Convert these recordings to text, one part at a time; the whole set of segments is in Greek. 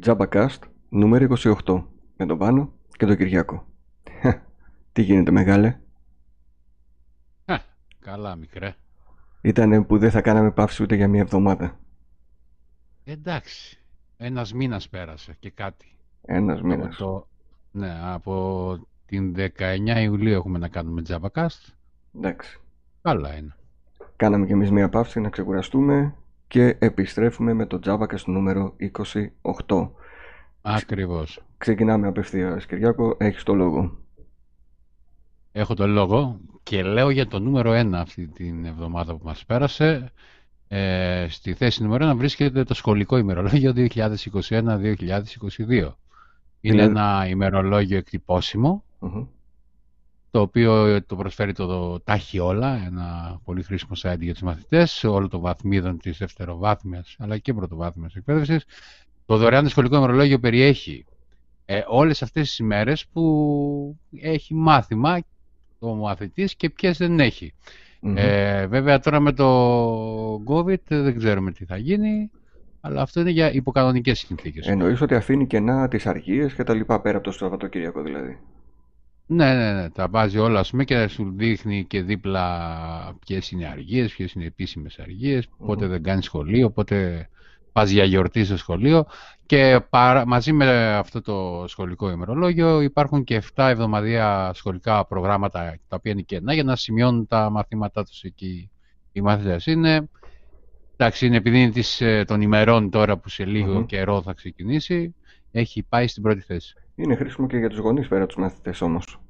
Τζάμπακαστ νούμερο 28 με τον Πάνο και τον Κυριάκο. Τι γίνεται μεγάλε; Ε, καλά μικρέ. Ήτανε που δεν θα κάναμε παύση ούτε για μία εβδομάδα. Εντάξει. Ένας μήνας πέρασε και κάτι. Ένας Από μήνας. το... Ναι, από την 19 Ιουλίου έχουμε να κάνουμε Jabacast. Εντάξει. Καλά είναι. Κάναμε κι εμείς μία παύση να ξεκουραστούμε και επιστρέφουμε με το Τζάμπακαστ νούμερο 28. Ακριβώς. Ξεκινάμε απευθείας. Κυριάκο, έχεις το λόγο. Έχω το λόγο και λέω για το νούμερο 1 αυτή την εβδομάδα που μας πέρασε. Ε, στη θέση νούμερο 1 βρίσκεται το σχολικό ημερολόγιο 2021-2022. Είναι Δηλαδή- ένα ημερολόγιο εκτυπώσιμο, Μμμ. Το οποίο το προσφέρει το Τάχει Όλα, ένα πολύ χρήσιμο site για τους μαθητές, όλο το βαθμίδων της δευτεροβάθμιας αλλά και πρωτοβάθμιας εκπαίδευσης. Το δωρεάν σχολικό ημερολόγιο περιέχει ε, όλες αυτές τις ημέρες που έχει μάθημα ο μαθητής και ποιες δεν έχει. Μμμ. Ε, βέβαια τώρα με το COVID δεν ξέρουμε τι θα γίνει, αλλά αυτό είναι για υποκανονικές συνθήκες. Εννοείς ότι αφήνει κενά τις αργίες και τα λοιπά πέρα από το Σαββατοκύριακο δηλαδή. Ναι, ναι, ναι, τα βάζει όλα ας πούμε και σου δείχνει και δίπλα ποιες είναι οι αργίες, ποιες είναι οι επίσημες αργίες, πότε Μμμ. δεν κάνεις σχολείο, πότε πας για γιορτή στο σχολείο και παρα- μαζί με αυτό το σχολικό ημερολόγιο υπάρχουν και 7 εβδομαδία σχολικά προγράμματα τα οποία είναι κενά για να σημειώνουν τα μαθήματά τους εκεί οι μαθητές. Είναι, εντάξει, είναι επειδή είναι της, ε, των ημερών τώρα που σε λίγο Μμμ. καιρό θα ξεκινήσει, έχει πάει στην πρώτη θέση. Είναι χρήσιμο και για τους γονείς πέρα από τους μαθητές όμως.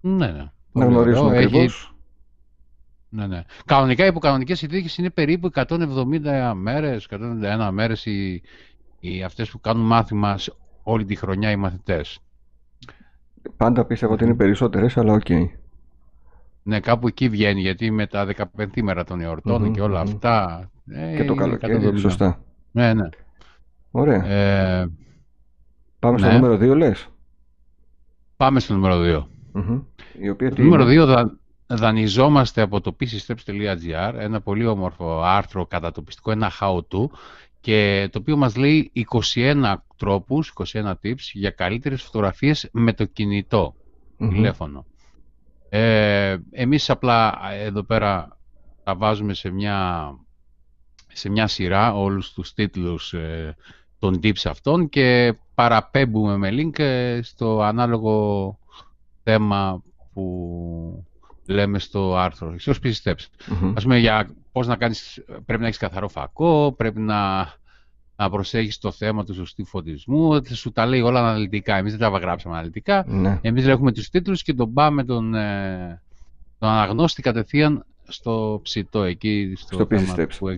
Ναι, ναι. Να Πολύ γνωρίζουν ωραίο. Έχει- ακριβώς. Ναι, ναι. Κανονικά, υπό κανονικές συνθήκες είναι περίπου 170 μέρες, 171 μέρες οι, οι αυτές που κάνουν μάθημα σε όλη τη χρονιά οι μαθητές. Πάντα πίστευα ότι είναι Μμμ. περισσότερες, αλλά οκ. Ναι, κάπου εκεί βγαίνει, γιατί με τα 15 μέρα των εορτών Μμμ, και όλα μμμ. αυτά, ε, Και το είναι καλοκαίρι, 170. σωστά. Ναι, ναι. Ωραία. Ε, Πάμε στο ναι. νούμερο 2 λες. Πάμε στο νούμερο 2. Μμμ. Η οποία Το τι νούμερο είναι; 2 δα, δανειζόμαστε από το pcsteps.gr, ένα πολύ όμορφο άρθρο κατά το πιστικό, ένα how-to, και το οποίο μας λέει 21 τρόπους, 21 tips για καλύτερες φωτογραφίες με το κινητό Μμμ. τηλέφωνο. Ε, εμείς απλά εδώ πέρα τα βάζουμε σε μια, σε μια σειρά όλους τους τίτλους ε, των tips αυτών και παραπέμπουμε με link ε, στο ανάλογο θέμα που λέμε στο άρθρο, στους PC steps. Μμμ. Ας πούμε για πώς να κάνεις, πρέπει να έχεις καθαρό φακό, πρέπει να, να προσέχεις το θέμα του σωστού φωτισμού, σου τα λέει όλα αναλυτικά. Εμείς δεν τα γράψαμε αναλυτικά, Ναι. εμείς έχουμε τους τίτλους και τον πάμε τον, ε, τον αναγνώστη κατευθείαν στο ψητό εκεί, στο, Στο PC θέμα Steps. που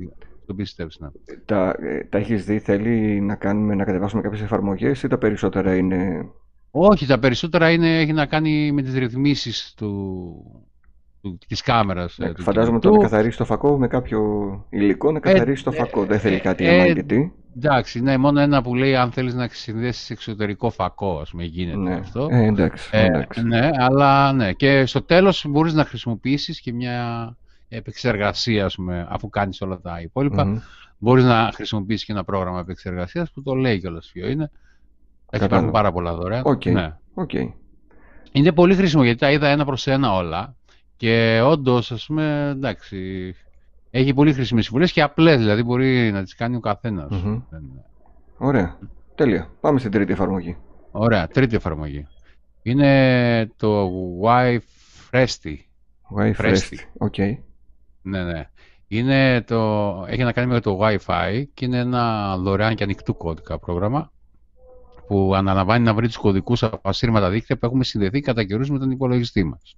έγινε. Στο PC Steps, ναι. Τα, ε, τα έχεις δει, θέλει να κάνουμε, να κατεβάσουμε κάποιες εφαρμογές ή τα περισσότερα είναι... Όχι, τα περισσότερα είναι, έχει να κάνει με τις ρυθμίσεις του, του, της κάμερας ε, Ναι, του φαντάζομαι το κινητού. να καθαρίσει το φακό με κάποιο υλικό, να καθαρίσει το φακό. Δεν θέλει κάτι ε, ανάγκητη. Εντάξει, ναι, μόνο ένα που λέει αν θέλεις να συνδέσεις εξωτερικό φακό, ας πούμε, γίνεται Ναι. αυτό. Ε, εντάξει, Ε, εντάξει. ναι, αλλά ναι. Και στο τέλος μπορείς να χρησιμοποιήσεις και μια επεξεργασία, ας πούμε, αφού κάνεις όλα τα υπόλοιπα. Μμμ. Μπορείς να χρησιμοποιήσεις και ένα πρόγραμμα επεξεργασίας που το λέει κιόλας ποιο είναι. Έχει Κατάλαβα. υπάρχουν πάρα πολλά δωρεάν. Οκ. Ναι. Οκ. Είναι πολύ χρήσιμο γιατί τα είδα ένα προς ένα όλα και όντως, ας πούμε, εντάξει, έχει πολύ χρήσιμες συμβουλές και απλές, δηλαδή μπορεί να τις κάνει ο καθένας. Μμμ. Δεν- Ωραία. Τέλεια. Πάμε στην τρίτη εφαρμογή. Ωραία, τρίτη εφαρμογή. Είναι το Wifresti. Wi-Fi. Fresti. Ok. Ναι, ναι. Είναι το, έχει να κάνει με το Wi-Fi και είναι ένα δωρεάν και ανοιχτού κώδικα πρόγραμμα που αναλαμβάνει να βρει τους κωδικούς από ασύρματα δίκτυα που έχουμε συνδεθεί κατά καιρούς με τον υπολογιστή μας.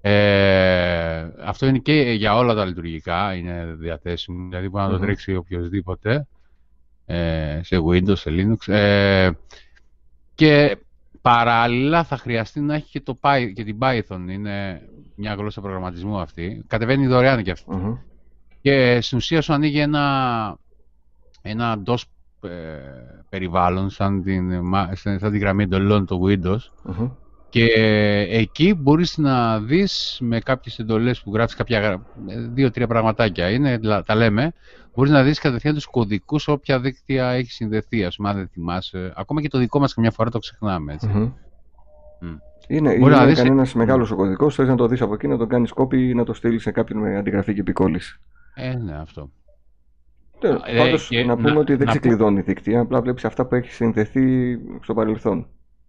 Ε, αυτό είναι και για όλα τα λειτουργικά, είναι διαθέσιμο, δηλαδή μπορεί να το Μμμ. τρέξει οποιοδήποτε ε, σε Windows, σε Linux. Ε, και παράλληλα θα χρειαστεί να έχει και, το, Py- και την Python, είναι μια γλώσσα προγραμματισμού αυτή. Κατεβαίνει δωρεάν και αυτή. Μμμ. Και στην ουσία σου ανοίγει ένα, ένα DOS ε, περιβάλλον σαν την, μα- σαν την γραμμή εντολών του Windows Μμμ. Και εκεί μπορείς να δεις με κάποιες εντολές που γράφεις κάποια δύο-τρία πραγματάκια, είναι, τα λέμε, μπορείς να δεις κατευθείαν τους κωδικούς όποια δίκτυα έχει συνδεθεί, ας πούμε, αν δεν θυμάσαι. Ακόμα και το δικό μας καμιά φορά το ξεχνάμε, έτσι. Mm-hmm. Mm. Είναι, είναι να δεις... κανένας μεγάλος ο κωδικός, θες να το δεις από εκεί, να τον κάνεις κόπη ή να το στείλεις σε κάποιον με αντιγραφή και επικόλληση. Ε, ναι, αυτό. Ε, Πάντως να πούμε ότι δεν ξεκλειδώνει δίκτυα, απλά βλέπεις αυτά που έχει συνδεθεί στο παρελθόν.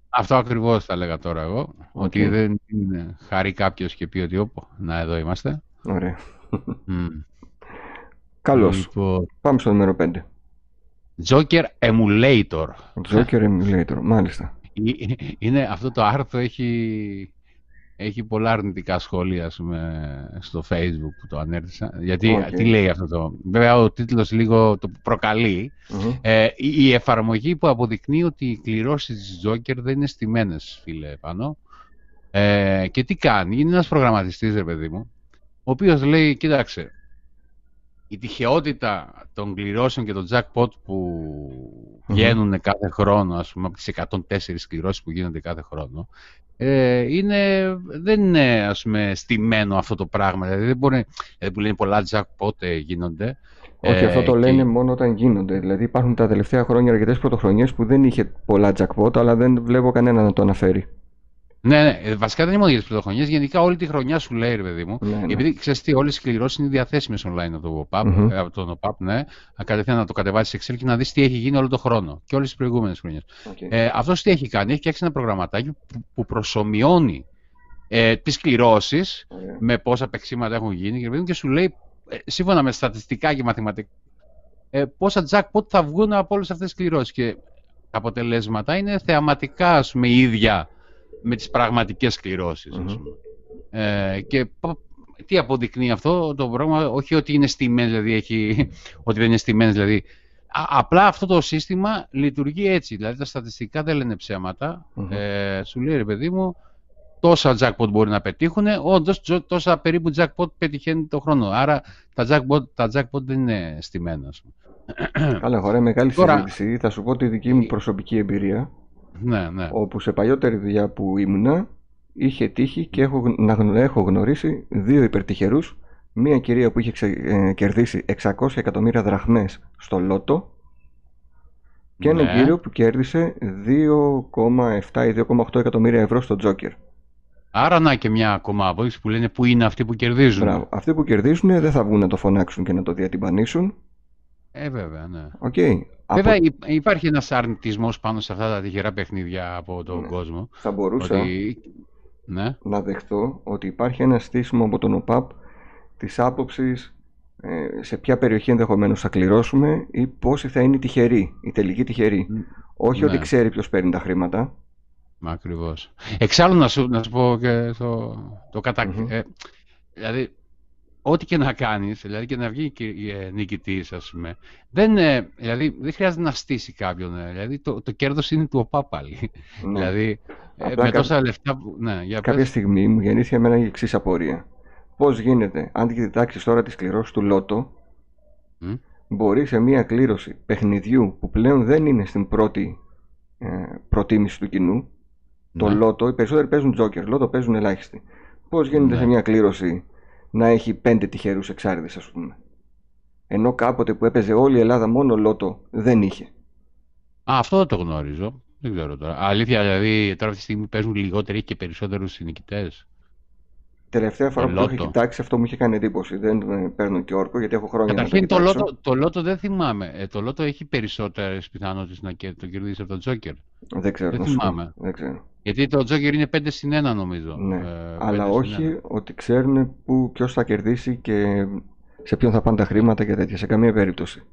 Αυτό ακριβώς θα έλεγα τώρα εγώ. Ότι δεν είναι χαρή κάποιος και πει ότι όπω, να εδώ είμαστε. Ωραία. Mm. Καλώς. Λοιπόν... Πάμε στο νούμερο 5. Joker Emulator. Joker Emulator, μάλιστα. Είναι, αυτό το άρθρο έχει, έχει πολλά αρνητικά σχόλια στο facebook που το ανέρθησα. Γιατί τι λέει αυτό το... Βέβαια ο τίτλος λίγο το προκαλει Ε, η, εφαρμογή που αποδεικνύει ότι οι κληρώσεις της Joker δεν είναι στημένες, φίλε, πάνω. Ε, και τι κάνει. Είναι ένας προγραμματιστής, ρε παιδί μου, ο οποίος λέει, κοίταξε, η τυχεότητα των κληρώσεων και των jackpot που βγαίνουν κάθε χρόνο, ας πούμε, από τις 104 κληρώσεις που γίνονται κάθε χρόνο, ε, είναι, δεν είναι, ας πούμε, στημένο αυτό το πράγμα. Δηλαδή, δεν μπορεί, δηλαδή που λένε πολλά jackpot ε, γίνονται. Όχι, αυτό το λένε μόνο όταν γίνονται. Δηλαδή, υπάρχουν τα τελευταία χρόνια αρκετές πρωτοχρονιέ που δεν είχε πολλά jackpot, αλλά δεν βλέπω κανένα να το αναφέρει. Ναι, ναι, ε, βασικά δεν είναι μόνο για τις πρωτοχρονιές. Γενικά όλη τη χρονιά σου λέει, ρε παιδί μου. Ναι, ναι. Επειδή ξέρεις τι, όλες οι κληρώσεις είναι διαθέσιμες online από το OPAP, mm-hmm. από τον OPAP, ναι. Κατευθείαν να το κατεβάσεις σε Excel και να δεις τι έχει γίνει όλο τον χρόνο και όλες τις προηγούμενες χρονιές. Okay. Ε, Αυτός τι έχει κάνει, έχει φτιάξει ένα προγραμματάκι που, που προσωμιώνει ε, τις κληρώσεις okay. με πόσα παίξήματα έχουν γίνει και, και σου λέει, ε, σύμφωνα με στατιστικά και μαθηματικά, ε, πόσα jackpot θα βγουν από όλες αυτές τις κληρώσεις. Και τα αποτελέσματα είναι θεαματικά, ας πούμε, ίδια με τις πραγματικές Ε, και τι αποδεικνύει αυτό το πρόγραμμα, όχι ότι είναι στημένες, δηλαδή έχει, ότι δεν είναι στημένες, δηλαδή απλά αυτό το σύστημα λειτουργεί έτσι, δηλαδή τα στατιστικά δεν λένε ε, σου λέει ρε παιδί μου, τόσα jackpot μπορεί να πετύχουν, όντως τόσα περίπου jackpot πετυχαίνει το χρόνο. Άρα τα jackpot, τα jackpot δεν είναι στημένα. Καλά, χωράει μεγάλη Τώρα... συζήτηση. Θα σου πω τη δική μου προσωπική εμπειρία. Ναι, ναι. Όπου σε παλιότερη δουλειά που ήμουνα είχε τύχει και έχω, να έχω γνωρίσει δύο υπερτυχερούς μία κυρία που είχε ε, κερδίσει 600 εκατομμύρια δραχμές στο λότο και έναν ναι. κύριο που κέρδισε 2,7 ή 2,8 εκατομμύρια ευρώ στο Τζόκερ. Άρα να και μια ακόμα απόδειξη που λένε πού είναι αυτοί που κερδίζουν. Μπράβο. Αυτοί που κερδίζουν δεν θα βγουν να το φωνάξουν και να το διατυμπανίσουν. Ε, βέβαια, ναι. Okay. Βέβαια υπάρχει ένας αρνητισμός πάνω σε αυτά τα τυχερά παιχνίδια από τον ναι. κόσμο. Θα μπορούσα ότι... ναι. να δεχτώ ότι υπάρχει ένα στήσιμο από τον ΟΠΑΠ της άποψης ε, σε ποια περιοχή ενδεχομένως θα κληρώσουμε ή πόσοι θα είναι οι τυχεροί, η τελική τυχερή. Όχι ότι ναι. ξέρει ποιος παίρνει τα χρήματα. Μα ακριβώς. Εξάλλου να σου, να σου πω και το, το κατα... ε, δηλαδή ό,τι και να κάνεις, δηλαδή και να βγει ε, νικητής, ας πούμε, δεν, ε, δηλαδή, δεν χρειάζεται να στήσει κάποιον. Ε, δηλαδή το, το κέρδος είναι του ΟΠΑ πάλι. Ναι. δηλαδή με τόσα λεφτά που... Ναι, για κάποια πες... στιγμή μου γεννήθηκε εμένα η εξής απορία. Πώς γίνεται, αν κοιτάξεις τώρα τη κληρώση του Λότο, mm? μπορείς σε μια κλήρωση παιχνιδιού που πλέον δεν είναι στην πρώτη ε, προτίμηση του κοινού, το ναι. Λότο, οι περισσότεροι παίζουν τζόκερ, Λότο παίζουν ελάχιστοι. Πώς γίνεται ναι. σε μια κλήρωση να έχει πέντε τυχερούς εξάριδες ας πούμε. Ενώ κάποτε που έπαιζε όλη η Ελλάδα μόνο λότο δεν είχε. Α, αυτό δεν το γνώριζω. Δεν ξέρω τώρα. Αλήθεια, δηλαδή τώρα αυτή τη στιγμή παίζουν λιγότεροι και περισσότερους συνοικητέ. Τελευταία φορά το που το είχε κοιτάξει, αυτό μου είχε κάνει εντύπωση. Δεν παίρνω και όρκο γιατί έχω χρόνια Καταρχήν, να το, το, λότο, το λότο δεν θυμάμαι. Ε, το λότο έχει περισσότερες πιθανότητες να το κερδίσει από τον Τζόκερ. Δεν ξέρω. Δεν θυμάμαι. Δεν ξέρω. Γιατί το Τζόκερ είναι 5 συν 1 νομίζω. Ναι. Ε, αλλά όχι ότι ξέρουν που, ποιος θα κερδίσει και σε ποιον θα πάνε τα χρήματα και τέτοια. Σε καμία περίπτωση.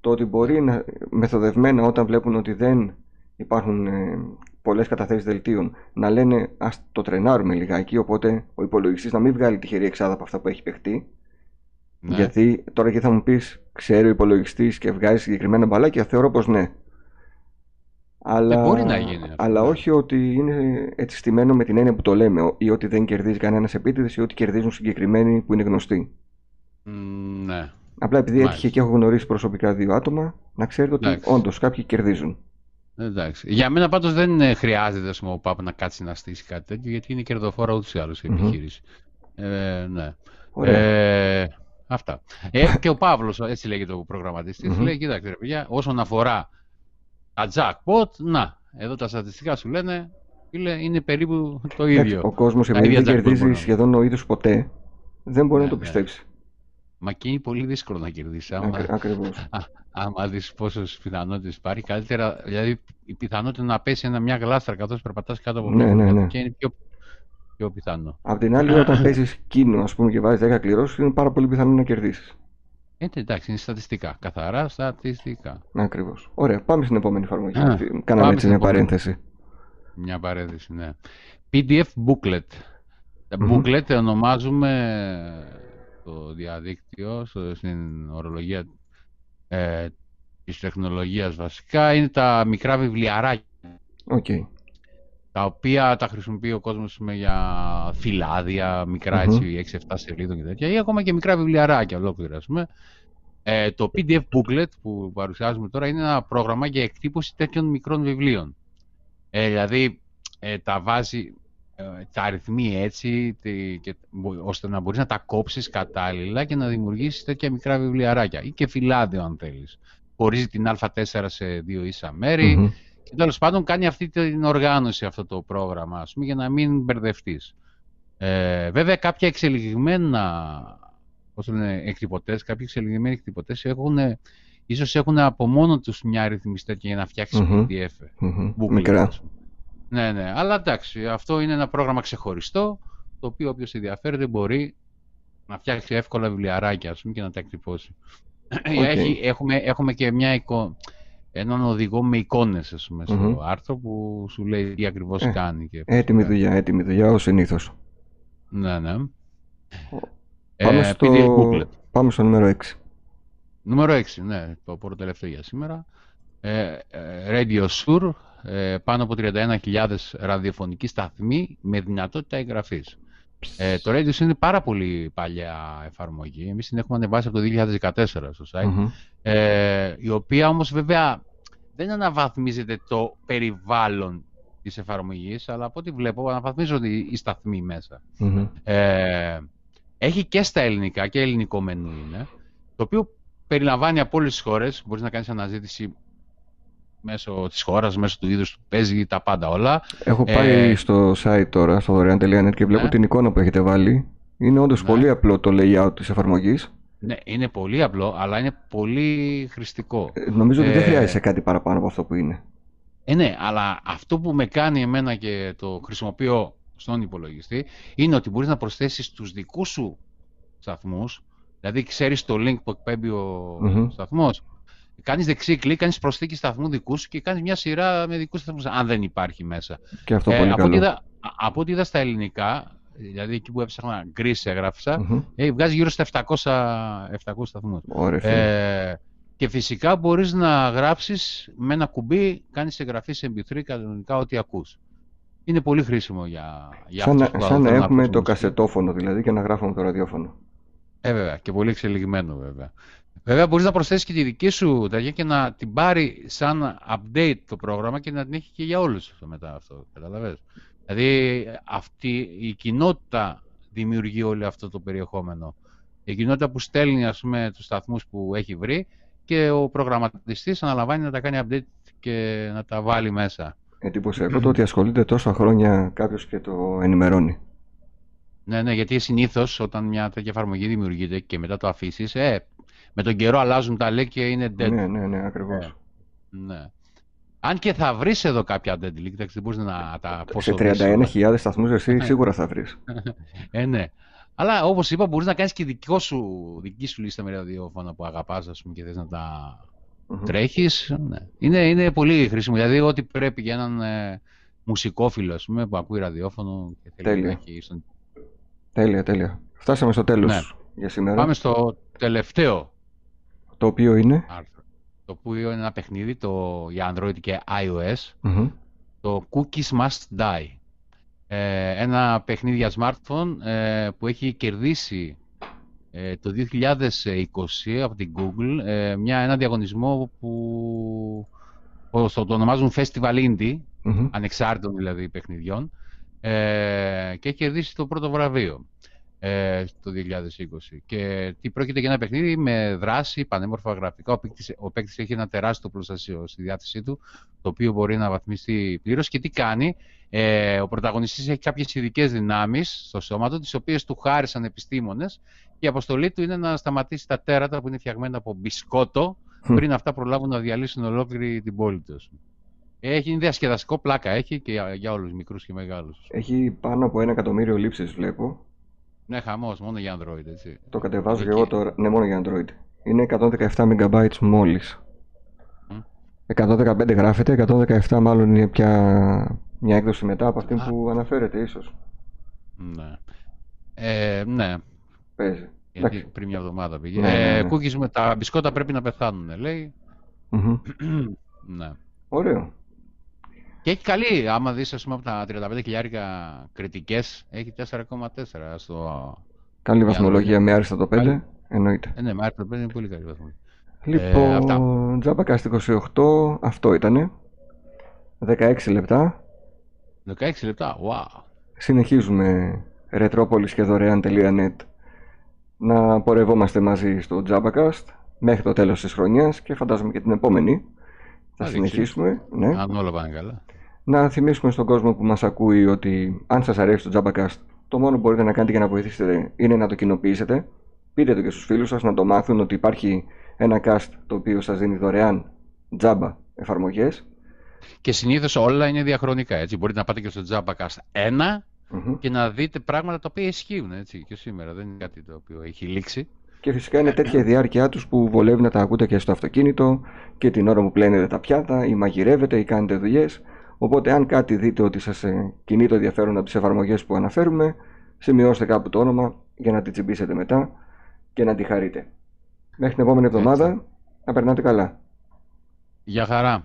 Το ότι μπορεί να, μεθοδευμένα όταν βλέπουν ότι δεν υπάρχουν ε, πολλές καταθέσεις δελτίων να λένε Α το τρενάρουμε λιγάκι. Οπότε ο υπολογιστής να μην βγάλει τυχερή εξάδα από αυτά που έχει παιχτεί. Ναι. Γιατί τώρα και θα μου πεις, ξέρει ο υπολογιστής και βγάζει συγκεκριμένα μπαλάκια. Θεωρώ πως ναι. Αλλά, μπορεί να γίνει. Αλλά όχι ότι είναι έτσι στημένο με την έννοια που το λέμε, ή ότι δεν κερδίζει κανένας επίτηδες ή ότι κερδίζουν συγκεκριμένοι που είναι γνωστοί. ναι. Απλά επειδή Μάλιστα. έτυχε και έχω γνωρίσει προσωπικά δύο άτομα, να ξέρετε ότι όντως κάποιοι κερδίζουν. Εντάξει. Για μένα πάντως δεν χρειάζεται ο ΠΑΠ να κάτσει να στήσει κάτι τέτοιο, γιατί είναι κερδοφόρα ούτως ή άλλως η επιχείρηση. Ε, ναι. Ε, αυτά. Ε, και ο Παύλος, έτσι λέγεται ο προγραμματιστής, λέει, κοίταξε ρε παιδιά, όσον αφορά τα jackpot, να, εδώ τα στατιστικά σου λένε, είναι περίπου το ίδιο. Ο κόσμος επειδή δεν κερδίζει σχεδόν ο ίδιος ποτέ, δεν μπορεί να το ναι, ναι. πιστέψει. Μα και είναι πολύ δύσκολο να κερδίσει. Άμα, Ακριβώς. άμα δεις πόσες πιθανότητες υπάρχει, καλύτερα. Δηλαδή η πιθανότητα να πέσει ένα, μια γλάστρα καθώς περπατάς κάτω από ναι, ναι, ναι. και είναι πιο, πιο πιθανό. Απ' την άλλη, όταν παίζεις κίνο ας πούμε, και βάζεις 10 κληρώσεις, είναι πάρα πολύ πιθανό να κερδίσεις. Ε, εντάξει, είναι στατιστικά. Καθαρά στατιστικά. Ακριβώς. Ωραία, πάμε στην επόμενη εφαρμογή. Κάναμε έτσι μια παρένθεση. Μια παρένθεση, ναι. PDF booklet. Τα mm-hmm. booklet ονομάζουμε στο διαδίκτυο, στην ορολογία ε, της τεχνολογίας βασικά, είναι τα μικρά βιβλιαράκια. Okay. Τα οποία τα χρησιμοποιεί ο κόσμος για φυλάδια, μικρά mm-hmm. έτσι, 6-7 σελίδων και τέτοια, ή ακόμα και μικρά βιβλιαράκια ολόκληρα, πούμε. Ε, το PDF booklet που παρουσιάζουμε τώρα είναι ένα πρόγραμμα για εκτύπωση τέτοιων μικρών βιβλίων. Ε, δηλαδή, ε, τα βάζει, ε, τα αριθμεί έτσι και, ώστε να μπορείς να τα κόψεις κατάλληλα και να δημιουργήσεις τέτοια μικρά βιβλιαράκια ή και φυλάδιο αν θέλεις. Χωρίζει την α4 σε δύο ίσα μέρη και τέλος πάντων κάνει αυτή την οργάνωση αυτό το πρόγραμμα ας πούμε, για να μην μπερδευτείς. Ε, βέβαια κάποια εξελιγμένα πώς λένε, εκτυπωτές, κάποιοι εξελιγμένοι εκτυπωτές έχουν, ίσως έχουν από μόνο τους μια αριθμιστή τέτοια για να φτιάξει mm-hmm. PDF. Mm-hmm. Μικρά. Ναι, ναι. Αλλά εντάξει, αυτό είναι ένα πρόγραμμα ξεχωριστό, το οποίο όποιος ενδιαφέρεται μπορεί να φτιάξει εύκολα βιβλιαράκια ας πούμε, και να τα εκτυπώσει. Okay. Έχει, έχουμε, έχουμε και μια εικο... έναν οδηγό με εικόνες ας πούμε, στο άρθρο που σου λέει τι ακριβώς ε, κάνει. Και... Έτοιμη δουλειά, έτοιμη δουλειά ως συνήθως. Ναι, ναι. Πάμε, ε, στο... Πάμε στο νούμερο 6. Νούμερο 6, ναι, το πρώτο τελευταίο για σήμερα. Ε, ε Radio Sur, ε, πάνω από 31.000 ραδιοφωνικοί σταθμοί με δυνατότητα εγγραφής. Ε, το Radio είναι πάρα πολύ παλιά εφαρμογή. Εμείς την έχουμε ανεβάσει από το 2014 στο site. Ε, η οποία όμως βέβαια δεν αναβαθμίζεται το περιβάλλον της εφαρμογής, αλλά από ό,τι βλέπω αναβαθμίζονται οι σταθμοί Ε, έχει και στα ελληνικά και ελληνικό μενού είναι, το οποίο περιλαμβάνει από όλες τις χώρες. Μπορείς να κάνεις αναζήτηση μέσω της χώρας, μέσω του είδους του παίζει τα πάντα όλα. Έχω πάει ε, στο site τώρα, στο δωρεάν.net και βλέπω ναι. την εικόνα που έχετε βάλει. Είναι όντως ναι. πολύ απλό το layout της εφαρμογής. Ναι, είναι πολύ απλό, αλλά είναι πολύ χρηστικό. Ε, νομίζω ότι δεν ε, χρειάζεσαι κάτι παραπάνω από αυτό που είναι. Ε, ναι, αλλά αυτό που με κάνει εμένα και το χρησιμοποιώ στον υπολογιστή είναι ότι μπορείς να προσθέσεις τους δικούς σου σταθμούς, δηλαδή ξέρεις το link που εκπέμπει ο mm σταθμός, Κάνεις δεξί κλικ, κάνεις προσθήκη σταθμού δικούς σου και κάνεις μια σειρά με δικούς σταθμούς, αν δεν υπάρχει μέσα. Και αυτό ε, πολύ από, ό,τι είδα, από ό,τι είδα στα ελληνικά, δηλαδή εκεί που έψαχνα γκρι έγραψα, mm-hmm. ε, βγάζει γύρω στα 700, 700 σταθμούς. Ε, και φυσικά μπορείς να γράψεις με ένα κουμπί, κάνεις εγγραφή σε MP3 κανονικά ό,τι ακούς. Είναι πολύ χρήσιμο για, για σαν, να, σαν να έχουμε το κασετόφωνο δηλαδή και να γράφουμε το ραδιόφωνο. Ε, βέβαια, και πολύ εξελιγμένο βέβαια. Βέβαια μπορείς να προσθέσεις και τη δική σου τέτοια και να την πάρει σαν update το πρόγραμμα και να την έχει και για όλους αυτό μετά αυτό. Καταλαβες. Δηλαδή αυτή η κοινότητα δημιουργεί όλο αυτό το περιεχόμενο. Η κοινότητα που στέλνει ας πούμε τους σταθμούς που έχει βρει και ο προγραμματιστής αναλαμβάνει να τα κάνει update και να τα βάλει μέσα. Εντυπωσιακό το ότι ασχολείται τόσα χρόνια κάποιος και το ενημερώνει. Ναι, ναι, γιατί συνήθως όταν μια τέτοια εφαρμογή δημιουργείται και μετά το αφήσεις, ε, με τον καιρό αλλάζουν τα λέει και είναι dead. Ναι, ναι, ναι, ακριβώς. Ε, ναι. Αν και θα βρεις εδώ κάποια dead link, δεν μπορείς να τα Σε 31.000 σταθμούς εσύ ναι. σίγουρα θα βρεις. ε, ναι. Αλλά όπως είπα, μπορείς να κάνεις και δικό σου, δική σου λίστα με ραδιόφωνα που αγαπάς, και θες να τα mm τρέχεις. Ναι. Είναι, είναι πολύ χρήσιμο. Δηλαδή, ό,τι πρέπει για έναν ε, μουσικόφιλο πούμε, που ακούει ραδιόφωνο και θέλει τέλεια. να έχει στον... Τέλεια, τέλεια. Φτάσαμε στο τέλος ναι. για σήμερα. Πάμε στο τελευταίο το οποίο είναι; Το οποίο είναι ένα παιχνίδι το, για Android και iOS. Το Cookies Must Die. Ε, ένα παιχνίδι για smartphone ε, που έχει κερδίσει ε, το 2020 από την Google μια, ένα διαγωνισμό που ο το, το, το ονομάζουν Festival Indie, mm ανεξάρτητων δηλαδή παιχνιδιών, ε, και έχει κερδίσει το πρώτο βραβείο ε, το 2020. Και τι πρόκειται για ένα παιχνίδι με δράση, πανέμορφα γραφικά. Ο παίκτης, ο παίκτης έχει ένα τεράστιο προστασίο στη διάθεσή του, το οποίο μπορεί να βαθμιστεί πλήρως. Και τι κάνει, ε, ο πρωταγωνιστής έχει κάποιες ειδικές δυνάμεις στο σώμα του, τις οποίες του χάρισαν επιστήμονες και η αποστολή του είναι να σταματήσει τα τέρατα που είναι φτιαγμένα από μπισκότο πριν αυτά προλάβουν να διαλύσουν ολόκληρη την πόλη τους. Έχει διασκεδαστικό πλάκα, έχει και για, για όλους, μικρούς και μεγάλους. Έχει πάνω από ένα εκατομμύριο λήψεις βλέπω. Ναι, χαμός, μόνο για Android, έτσι. Το κατεβάζω και εγώ τώρα, ναι, μόνο για Android. Είναι 117 MB μόλις. 115 γράφεται, 117 μάλλον είναι πια μια έκδοση μετά από αυτή που αναφέρεται ίσως. Ναι. Ε, ναι. Παίζει. Γιατί πριν μια εβδομάδα πήγε. Ναι, ναι, ναι. Ε, με τα μπισκότα πρέπει να πεθάνουν, λέει. ναι. Ωραίο. Και έχει καλή, άμα δεις ας πούμε από τα 35 χιλιάρικα κριτικές, έχει 4,4 στο... Καλή βαθμολογία με άριστα το 5, εννοείται. Ε, ναι, με άριστα το 5 είναι πολύ καλή βαθμολογία. Λοιπόν, ε, Τζάμπακαστ 28, αυτό ήτανε. 16 λεπτά. 16 λεπτά, wow. Συνεχίζουμε retropolis και δωρεάν.net να πορευόμαστε μαζί στο Jabacast μέχρι το τέλος της χρονιάς και φαντάζομαι και την επόμενη. Θα συνεχίσουμε. Ναι. Αν όλα πάνε καλά. Να θυμίσουμε στον κόσμο που μας ακούει ότι αν σας αρέσει το Jabacast το μόνο που μπορείτε να κάνετε για να βοηθήσετε είναι να το κοινοποιήσετε. Πείτε το και στους φίλους σας να το μάθουν ότι υπάρχει ένα cast το οποίο σας δίνει δωρεάν Jabba εφαρμογές. Και συνήθως όλα είναι διαχρονικά. Έτσι. Μπορείτε να πάτε και στο Jabacast 1 mm-hmm. και να δείτε πράγματα τα οποία ισχύουν έτσι, και σήμερα. Δεν είναι κάτι το οποίο έχει λήξει. Και φυσικά είναι τέτοια η διάρκεια τους που βολεύει να τα ακούτε και στο αυτοκίνητο και την ώρα που πλένετε τα πιάτα ή μαγειρεύετε ή κάνετε δουλειές. Οπότε, αν κάτι δείτε ότι σας ε, κινεί το ενδιαφέρον από τις εφαρμογές που αναφέρουμε, σημειώστε κάπου το όνομα για να τη τσιμπήσετε μετά και να τη χαρείτε. Μέχρι την επόμενη εβδομάδα, να περνάτε καλά. Γεια χαρά.